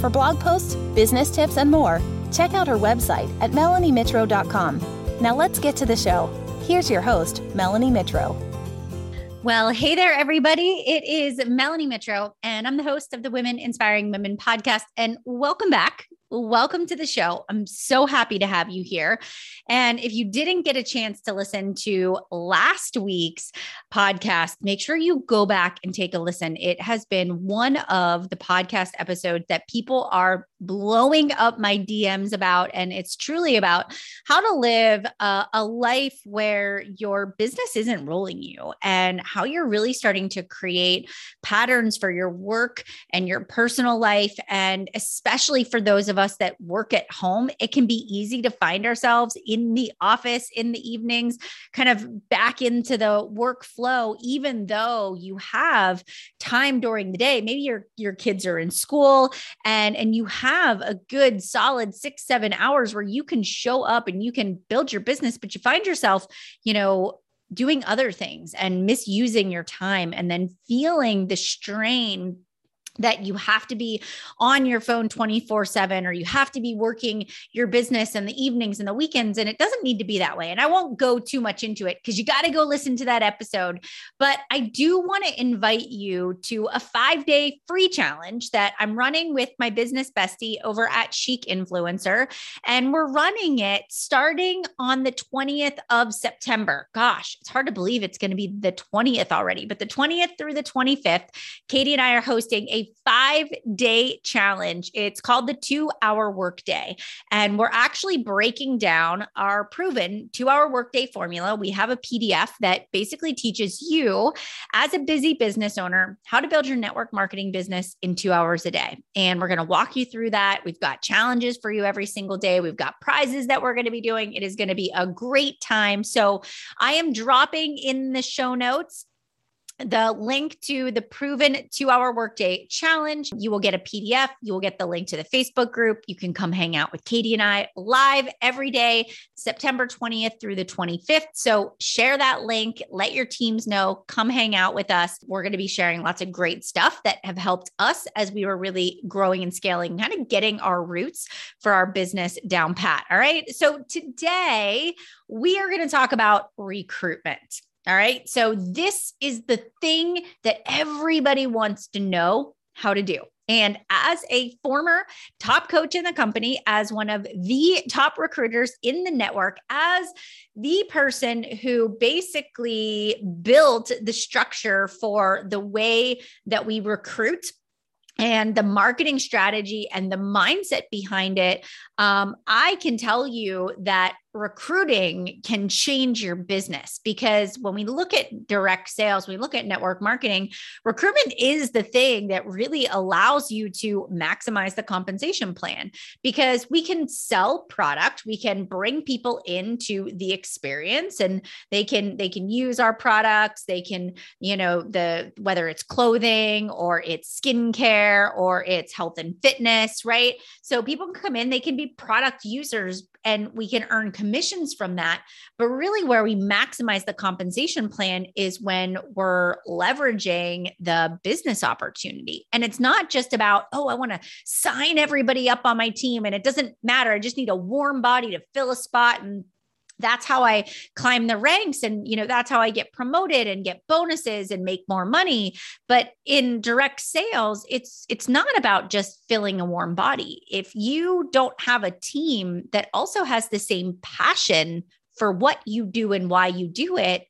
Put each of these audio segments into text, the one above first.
For blog posts, business tips, and more, check out her website at melaniemitro.com. Now let's get to the show. Here's your host, Melanie Mitro. Well, hey there, everybody. It is Melanie Mitro, and I'm the host of the Women Inspiring Women podcast. And welcome back welcome to the show. I'm so happy to have you here. And if you didn't get a chance to listen to last week's podcast, make sure you go back and take a listen. It has been one of the podcast episodes that people are blowing up my DMs about. And it's truly about how to live a, a life where your business isn't rolling you and how you're really starting to create patterns for your work and your personal life. And especially for those of us that work at home, it can be easy to find ourselves in the office in the evenings, kind of back into the workflow, even though you have time during the day. Maybe your, your kids are in school and, and you have a good solid six, seven hours where you can show up and you can build your business, but you find yourself, you know, doing other things and misusing your time and then feeling the strain that you have to be on your phone 24 7 or you have to be working your business in the evenings and the weekends. And it doesn't need to be that way. And I won't go too much into it because you got to go listen to that episode. But I do want to invite you to a five day free challenge that I'm running with my business bestie over at Chic Influencer. And we're running it starting on the 20th of September. Gosh, it's hard to believe it's going to be the 20th already, but the 20th through the 25th, Katie and I are hosting a five day challenge. It's called the two hour workday. And we're actually breaking down our proven two hour workday formula. We have a PDF that basically teaches you, as a busy business owner, how to build your network marketing business in two hours a day. And we're going to walk you through that. We've got challenges for you every single day. We've got prizes that we're going to be doing. It is going to be a great time. So I am dropping in the show notes the link to the proven two hour workday challenge. You will get a PDF. You will get the link to the Facebook group. You can come hang out with Katie and I live every day, September 20th through the 25th. So share that link, let your teams know, come hang out with us. We're going to be sharing lots of great stuff that have helped us as we were really growing and scaling, kind of getting our roots for our business down pat. All right. So today we are going to talk about recruitment. All right. So, this is the thing that everybody wants to know how to do. And as a former top coach in the company, as one of the top recruiters in the network, as the person who basically built the structure for the way that we recruit and the marketing strategy and the mindset behind it, um, I can tell you that recruiting can change your business because when we look at direct sales, we look at network marketing, recruitment is the thing that really allows you to maximize the compensation plan because we can sell product, we can bring people into the experience and they can they can use our products, they can, you know, the whether it's clothing or it's skincare or it's health and fitness, right? So people can come in, they can be product users and we can earn commissions from that. But really, where we maximize the compensation plan is when we're leveraging the business opportunity. And it's not just about, oh, I want to sign everybody up on my team and it doesn't matter. I just need a warm body to fill a spot and that's how I climb the ranks and you know that's how I get promoted and get bonuses and make more money. But in direct sales it's it's not about just filling a warm body. If you don't have a team that also has the same passion for what you do and why you do it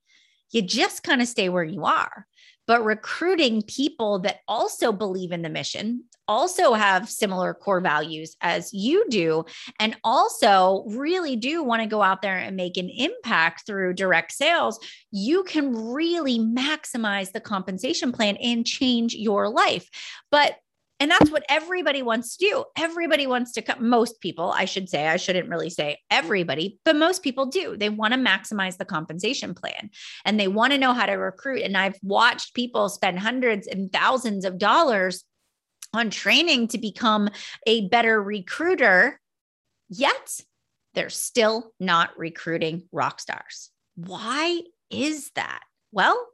you just kind of stay where you are but recruiting people that also believe in the mission, also have similar core values as you do, and also really do want to go out there and make an impact through direct sales, you can really maximize the compensation plan and change your life. But And that's what everybody wants to do. Everybody wants to cut, most people, I should say, I shouldn't really say everybody, but most people do. They want to maximize the compensation plan and they want to know how to recruit. And I've watched people spend hundreds and thousands of dollars on training to become a better recruiter, yet they're still not recruiting rock stars. Why is that? Well,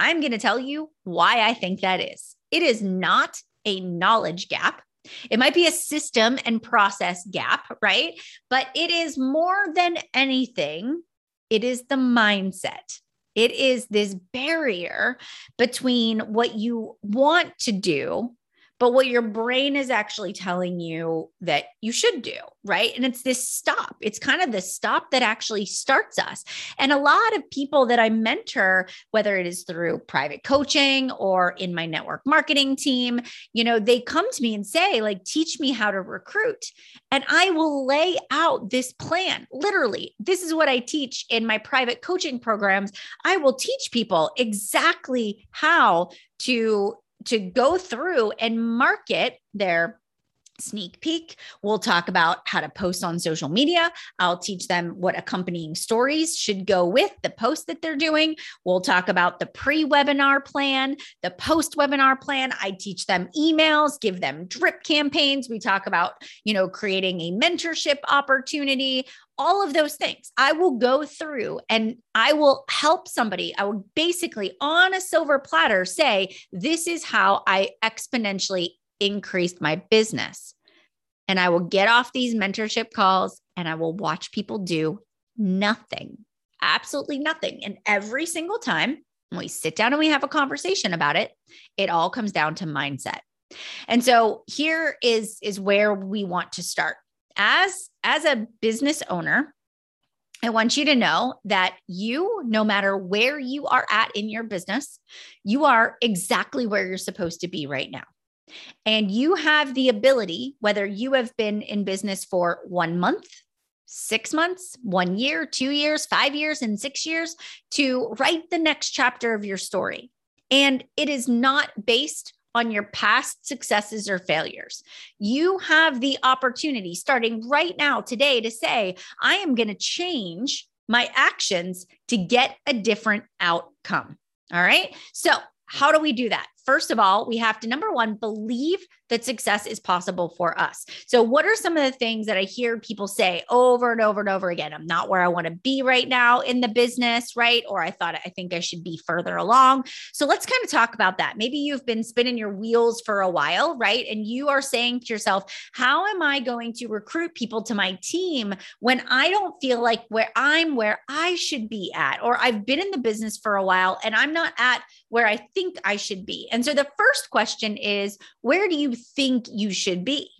I'm going to tell you why I think that is. It is not a knowledge gap. It might be a system and process gap, right? But it is more than anything, it is the mindset. It is this barrier between what you want to do but what your brain is actually telling you that you should do, right? And it's this stop. It's kind of the stop that actually starts us. And a lot of people that I mentor, whether it is through private coaching or in my network marketing team, you know, they come to me and say, like, teach me how to recruit. And I will lay out this plan. Literally, this is what I teach in my private coaching programs. I will teach people exactly how to to go through and market their sneak peek. We'll talk about how to post on social media. I'll teach them what accompanying stories should go with the post that they're doing. We'll talk about the pre webinar plan, the post webinar plan. I teach them emails, give them drip campaigns. We talk about, you know, creating a mentorship opportunity, all of those things. I will go through and I will help somebody. I will basically on a silver platter say, this is how I exponentially increased my business. And I will get off these mentorship calls and I will watch people do nothing, absolutely nothing. And every single time when we sit down and we have a conversation about it, it all comes down to mindset. And so here is is where we want to start as as a business owner, I want you to know that you, no matter where you are at in your business, you are exactly where you're supposed to be right now. And you have the ability, whether you have been in business for one month, six months, one year, two years, five years, and six years, to write the next chapter of your story. And it is not based on your past successes or failures. You have the opportunity starting right now, today, to say, I am going to change my actions to get a different outcome. All right. So, how do we do that? First of all, we have to number one, believe that success is possible for us. So, what are some of the things that I hear people say over and over and over again? I'm not where I want to be right now in the business, right? Or I thought I think I should be further along. So, let's kind of talk about that. Maybe you've been spinning your wheels for a while, right? And you are saying to yourself, how am I going to recruit people to my team when I don't feel like where I'm where I should be at? Or I've been in the business for a while and I'm not at where I think I should be. And so, the first question is, where do you think you should be?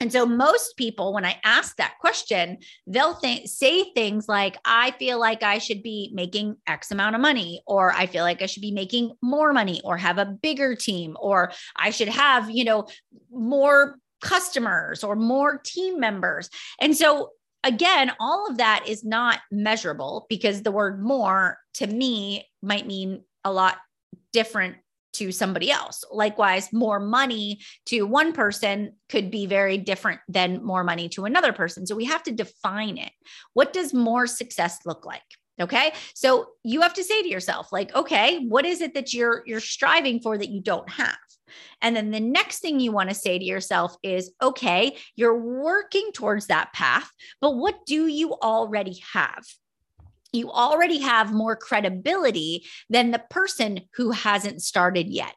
And so most people, when I ask that question, they'll think, say things like, I feel like I should be making X amount of money, or I feel like I should be making more money, or have a bigger team, or I should have, you know, more customers or more team members. And so again, all of that is not measurable because the word more to me might mean a lot different to somebody else. Likewise, more money to one person could be very different than more money to another person. So we have to define it. What does more success look like? Okay? So you have to say to yourself like, okay, what is it that you're you're striving for that you don't have? And then the next thing you want to say to yourself is, okay, you're working towards that path, but what do you already have? You already have more credibility than the person who hasn't started yet.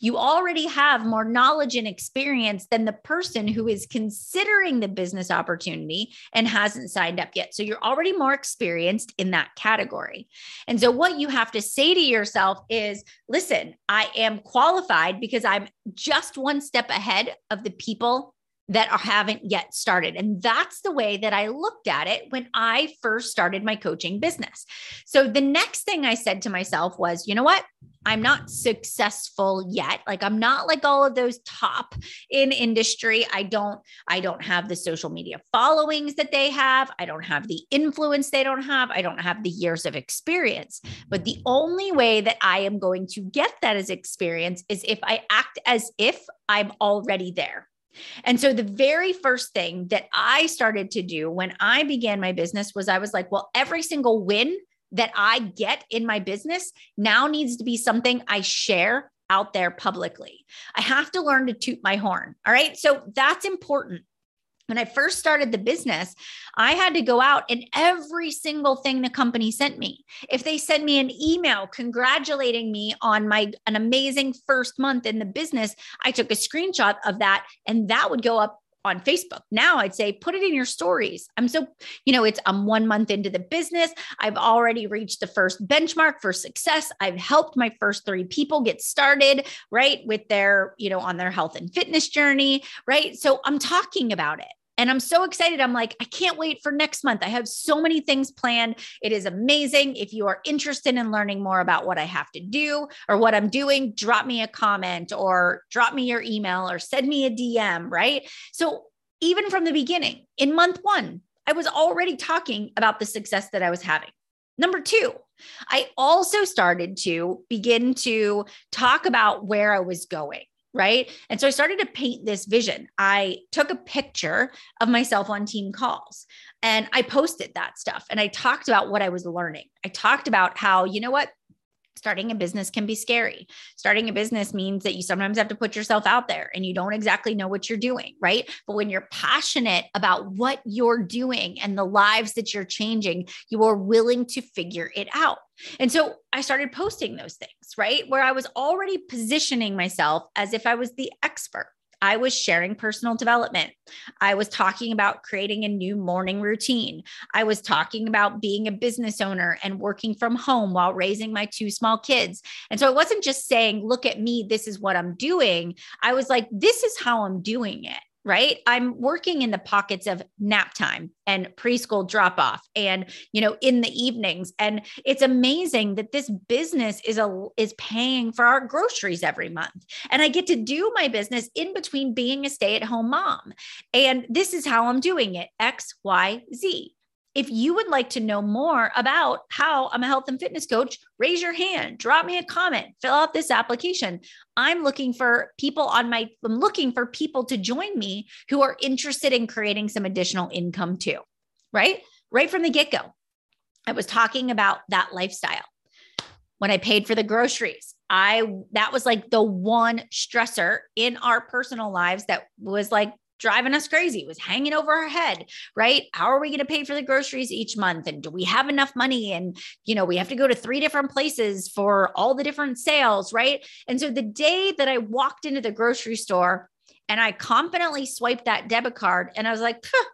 You already have more knowledge and experience than the person who is considering the business opportunity and hasn't signed up yet. So you're already more experienced in that category. And so what you have to say to yourself is listen, I am qualified because I'm just one step ahead of the people that haven't yet started. And that's the way that I looked at it when I first started my coaching business. So the next thing I said to myself was, you know what? I'm not successful yet. Like I'm not like all of those top in industry. I don't I don't have the social media followings that they have. I don't have the influence they don't have. I don't have the years of experience. But the only way that I am going to get that as experience is if I act as if I'm already there. And so the very first thing that I started to do when I began my business was I was like, well, every single win that I get in my business now needs to be something I share out there publicly. I have to learn to toot my horn. All right. So that's important. When I first started the business, I had to go out and every single thing the company sent me. If they sent me an email congratulating me on my an amazing first month in the business, I took a screenshot of that and that would go up on Facebook. Now I'd say put it in your stories. I'm so, you know, it's I'm one month into the business. I've already reached the first benchmark for success. I've helped my first three people get started, right, with their, you know, on their health and fitness journey, right? So I'm talking about it. And I'm so excited. I'm like, I can't wait for next month. I have so many things planned. It is amazing. If you are interested in learning more about what I have to do or what I'm doing, drop me a comment or drop me your email or send me a DM, right? So, even from the beginning, in month one, I was already talking about the success that I was having. Number two, I also started to begin to talk about where I was going right? And so I started to paint this vision. I took a picture of myself on team calls and I posted that stuff and I talked about what I was learning. I talked about how, you know what? Starting a business can be scary. Starting a business means that you sometimes have to put yourself out there and you don't exactly know what you're doing, right? But when you're passionate about what you're doing and the lives that you're changing, you are willing to figure it out. And so I started posting those things, right? Where I was already positioning myself as if I was the expert. I was sharing personal development. I was talking about creating a new morning routine. I was talking about being a business owner and working from home while raising my two small kids. And so I wasn't just saying, look at me, this is what I'm doing. I was like, this is how I'm doing it right? I'm working in the pockets of nap time and preschool drop off and you know in the evenings. And it's amazing that this business is a is paying for our groceries every month. And i get to do my business in between being a stay at home mom. And this is how i'm doing it x y z if you would like to know more about how I'm a health and fitness coach, raise your hand, drop me a comment, fill out this application. I'm looking for people on my, I'm looking for people to join me who are interested in creating some additional income too, right? Right from the get go. I was talking about that lifestyle. When I paid for the groceries, I, that was like the one stressor in our personal lives that was like driving us crazy. It was hanging over our head, right? How are we going to pay for the groceries each month? And do we have enough money? And, you know, we have to go to three different places for all the different sales, right? And so the day that I walked into the grocery store and I confidently swiped that debit card and I was like, huh,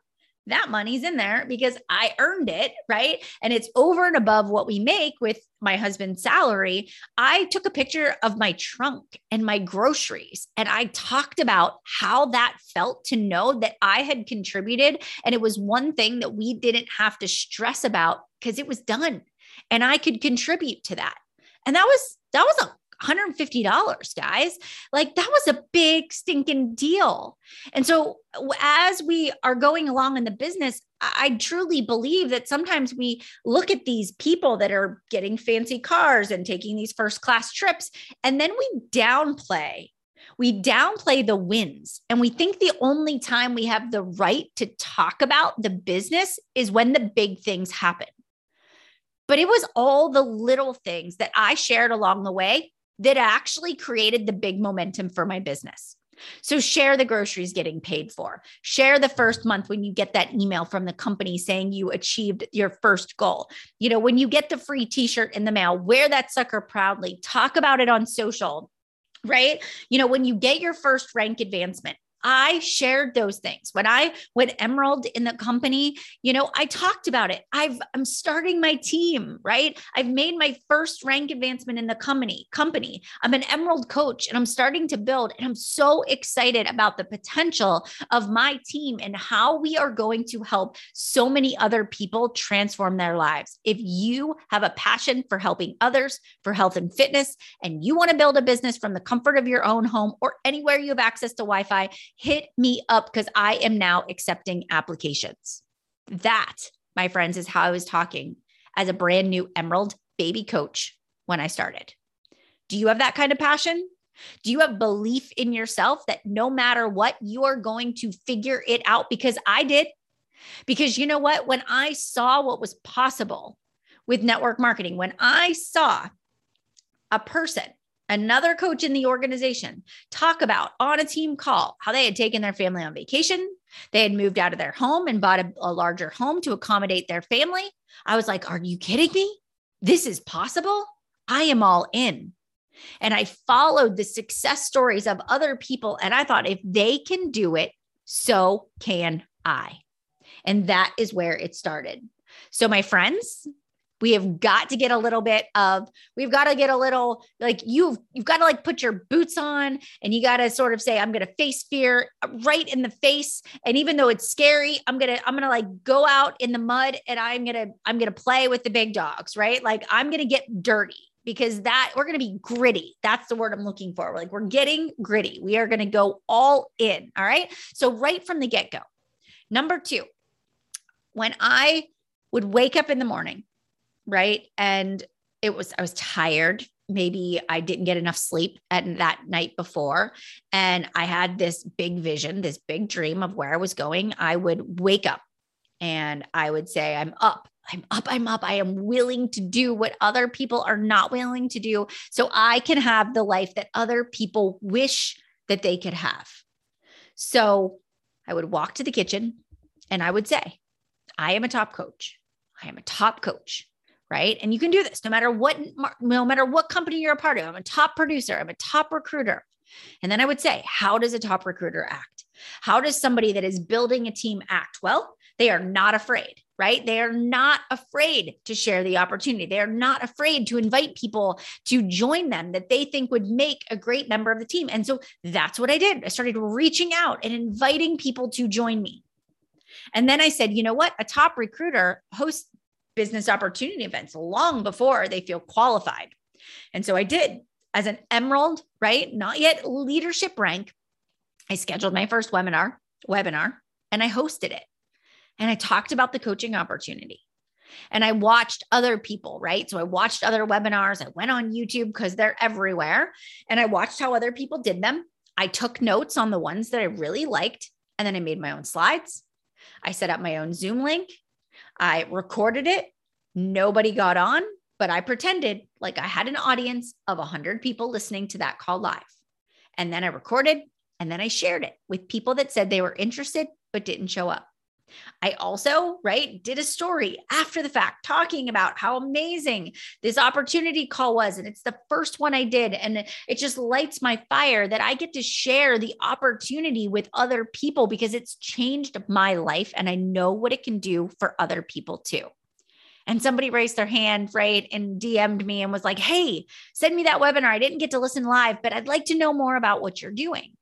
that money's in there because I earned it, right? And it's over and above what we make with my husband's salary. I took a picture of my trunk and my groceries and I talked about how that felt to know that I had contributed and it was one thing that we didn't have to stress about because it was done and I could contribute to that. And that was that was a $150, guys. Like that was a big stinking deal. And so, as we are going along in the business, I truly believe that sometimes we look at these people that are getting fancy cars and taking these first class trips, and then we downplay. We downplay the wins and we think the only time we have the right to talk about the business is when the big things happen. But it was all the little things that I shared along the way that actually created the big momentum for my business. So share the groceries getting paid for. Share the first mm-hmm. month when you get that email from the company saying you achieved your first goal. You know, when you get the free t-shirt in the mail, wear that sucker proudly. Talk about it on social. Right? You know, when you get your first rank advancement, I shared those things. When I went emerald in the company, you know, I talked about it. I've I'm starting my team, right? I've made my first rank advancement in the company. Company. I'm an emerald coach and I'm starting to build and I'm so excited about the potential of my team and how we are going to help so many other people transform their lives. If you have a passion for helping others, for health and fitness, and you want to build a business from the comfort of your own home or anywhere you have access to Wi Fi, hit me up because I am now accepting applications. That, my friends, is how I was talking as a brand new Emerald baby coach when I started. Do you have that kind of passion? Do you have belief in yourself that no matter what, you are going to figure it out? Because I did. Because you know what? When I saw what was possible with network marketing, when I saw a person, another coach in the organization, talk about on a team call how they had taken their family on vacation, they had moved out of their home and bought a, a larger home to accommodate their family. I was like, Are you kidding me? This is possible. I am all in. And I followed the success stories of other people. And I thought, if they can do it, so can I. And that is where it started. So, my friends, we have got to get a little bit of we've got to get a little like you've you've got to like put your boots on and you got to sort of say i'm going to face fear right in the face and even though it's scary i'm going to i'm going to like go out in the mud and i'm going to i'm going to play with the big dogs right like i'm going to get dirty because that we're going to be gritty. That's the word I'm looking for. We're like, we're getting gritty. We are going to go all in. All right. So, right from the get go. Number two, when I would wake up in the morning, right? And it was, I was tired. Maybe I didn't get enough sleep at that night before. And I had this big vision, this big dream of where I was going. I would wake up and I would say, I'm up. I'm up, I'm up. I am willing to do what other people are not willing to do so I can have the life that other people wish that they could have. So I would walk to the kitchen and I would say, I am a top coach. I am a top coach. Right. And you can do this no matter what, no matter what company you're a part of. I'm a top producer. I'm a top recruiter. And then I would say, how does a top recruiter act? How does somebody that is building a team act? Well, they are not afraid, right? They are not afraid to share the opportunity. They are not afraid to invite people to join them that they think would make a great member of the team. And so that's what I did. I started reaching out and inviting people to join me. And then I said, you know what? A top recruiter hosts business opportunity events long before they feel qualified. And so I did as an emerald, right? Not yet leadership rank. I scheduled my first webinar, webinar, and I hosted it and I talked about the coaching opportunity. And I watched other people, right? So I watched other webinars. I went on YouTube because they're everywhere. And I watched how other people did them. I took notes on the ones that I really liked. And then I made my own slides. I set up my own Zoom link. I recorded it. Nobody got on, but I pretended like I had an audience of 100 people listening to that call live. And then I recorded and then I shared it with people that said they were interested but didn't show up. I also, right, did a story after the fact talking about how amazing this opportunity call was. And it's the first one I did. And it just lights my fire that I get to share the opportunity with other people because it's changed my life. And I know what it can do for other people too. And somebody raised their hand, right, and DM'd me and was like, hey, send me that webinar. I didn't get to listen live, but I'd like to know more about what you're doing.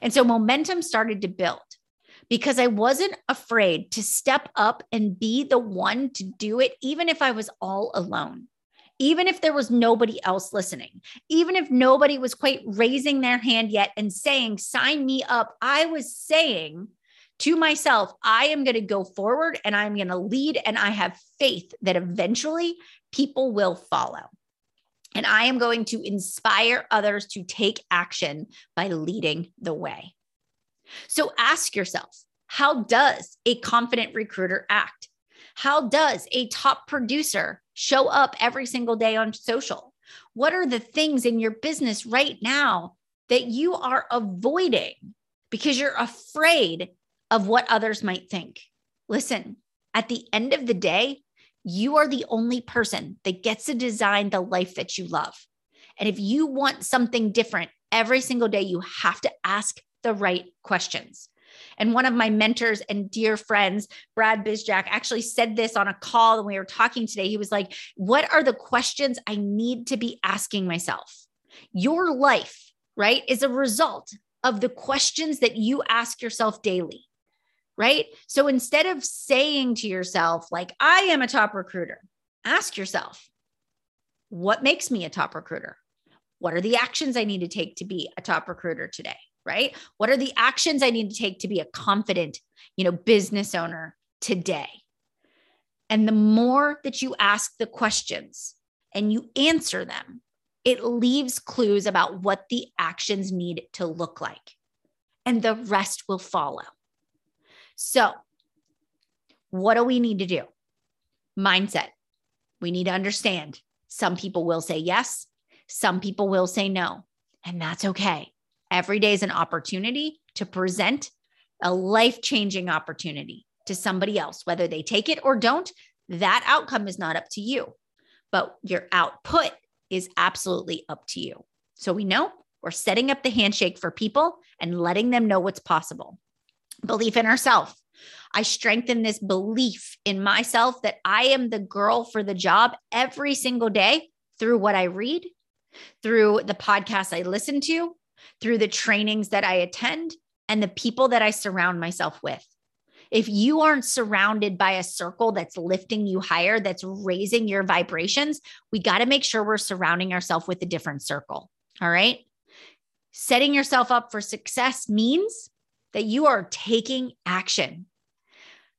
And so momentum started to build because I wasn't afraid to step up and be the one to do it, even if I was all alone. Even if there was nobody else listening, even if nobody was quite raising their hand yet and saying, sign me up, I was saying to myself, I am going to go forward and I'm going to lead. And I have faith that eventually people will follow. And I am going to inspire others to take action by leading the way. So ask yourself how does a confident recruiter act? How does a top producer show up every single day on social? What are the things in your business right now that you are avoiding because you're afraid of what others might think? Listen, at the end of the day, you are the only person that gets to design the life that you love. And if you want something different every single day, you have to ask the right questions. And one of my mentors and dear friends, Brad Bizjack, actually said this on a call when we were talking today. He was like, What are the questions I need to be asking myself? Your life, right, is a result of the questions that you ask yourself daily, right? So instead of saying to yourself, like, I am a top recruiter, ask yourself, What makes me a top recruiter? What are the actions I need to take to be a top recruiter today? right? What are the actions I need to take to be a confident, you know, business owner today? And the more that you ask the questions and you answer them, it leaves clues about what the actions need to look like. And the rest will follow. So, what do we need to do? Mindset. We need to understand some people will say yes, some people will say no, and that's okay. Every day is an opportunity to present a life changing opportunity to somebody else, whether they take it or don't. That outcome is not up to you, but your output is absolutely up to you. So we know we're setting up the handshake for people and letting them know what's possible. Belief in herself. I strengthen this belief in myself that I am the girl for the job every single day through what I read, through the podcasts I listen to, through the trainings that I attend and the people that I surround myself with. If you aren't surrounded by a circle that's lifting you higher, that's raising your vibrations, we got to make sure we're surrounding ourselves with a different circle. All right. Setting yourself up for success means that you are taking action.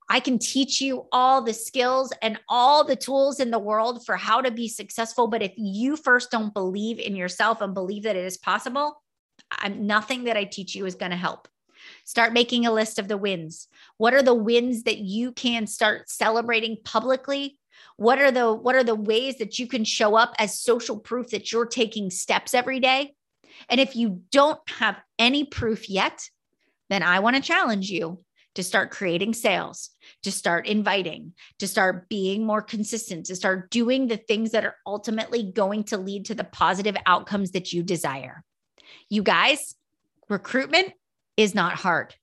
I can teach you all the skills and all the tools in the world for how to be successful. But if you first don't believe in yourself and believe that it is possible, I'm, nothing that I teach you is going to help. Start making a list of the wins. What are the wins that you can start celebrating publicly? What are the what are the ways that you can show up as social proof that you're taking steps every day? And if you don't have any proof yet, then I want to challenge you to start creating sales, to start inviting, to start being more consistent, to start doing the things that are ultimately going to lead to the positive outcomes that you desire. You guys, recruitment is not hard.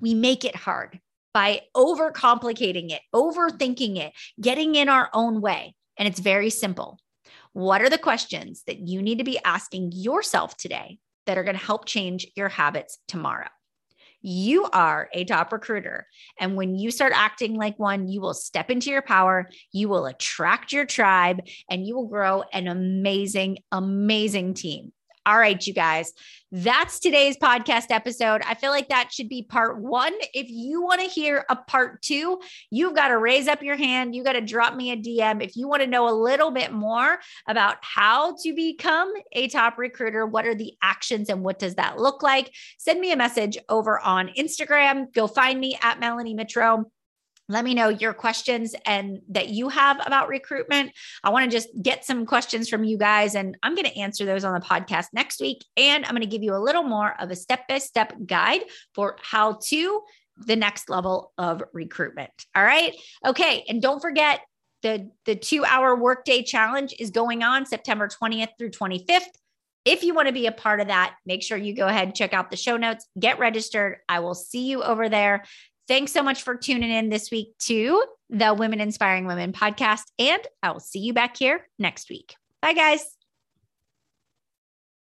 We make it hard by overcomplicating it, overthinking it, getting in our own way. And it's very simple. What are the questions that you need to be asking yourself today that are going to help change your habits tomorrow? You are a top recruiter. And when you start acting like one, you will step into your power, you will attract your tribe, and you will grow an amazing, amazing team. All right, you guys, that's today's podcast episode. I feel like that should be part one. If you want to hear a part two, you've got to raise up your hand. You got to drop me a DM. If you want to know a little bit more about how to become a top recruiter, what are the actions and what does that look like? Send me a message over on Instagram. Go find me at Melanie Mitro let me know your questions and that you have about recruitment. I want to just get some questions from you guys and I'm going to answer those on the podcast next week and I'm going to give you a little more of a step-by-step guide for how to the next level of recruitment. All right? Okay, and don't forget the the 2-hour workday challenge is going on September 20th through 25th. If you want to be a part of that, make sure you go ahead and check out the show notes, get registered. I will see you over there. Thanks so much for tuning in this week to the Women Inspiring Women podcast. And I will see you back here next week. Bye, guys.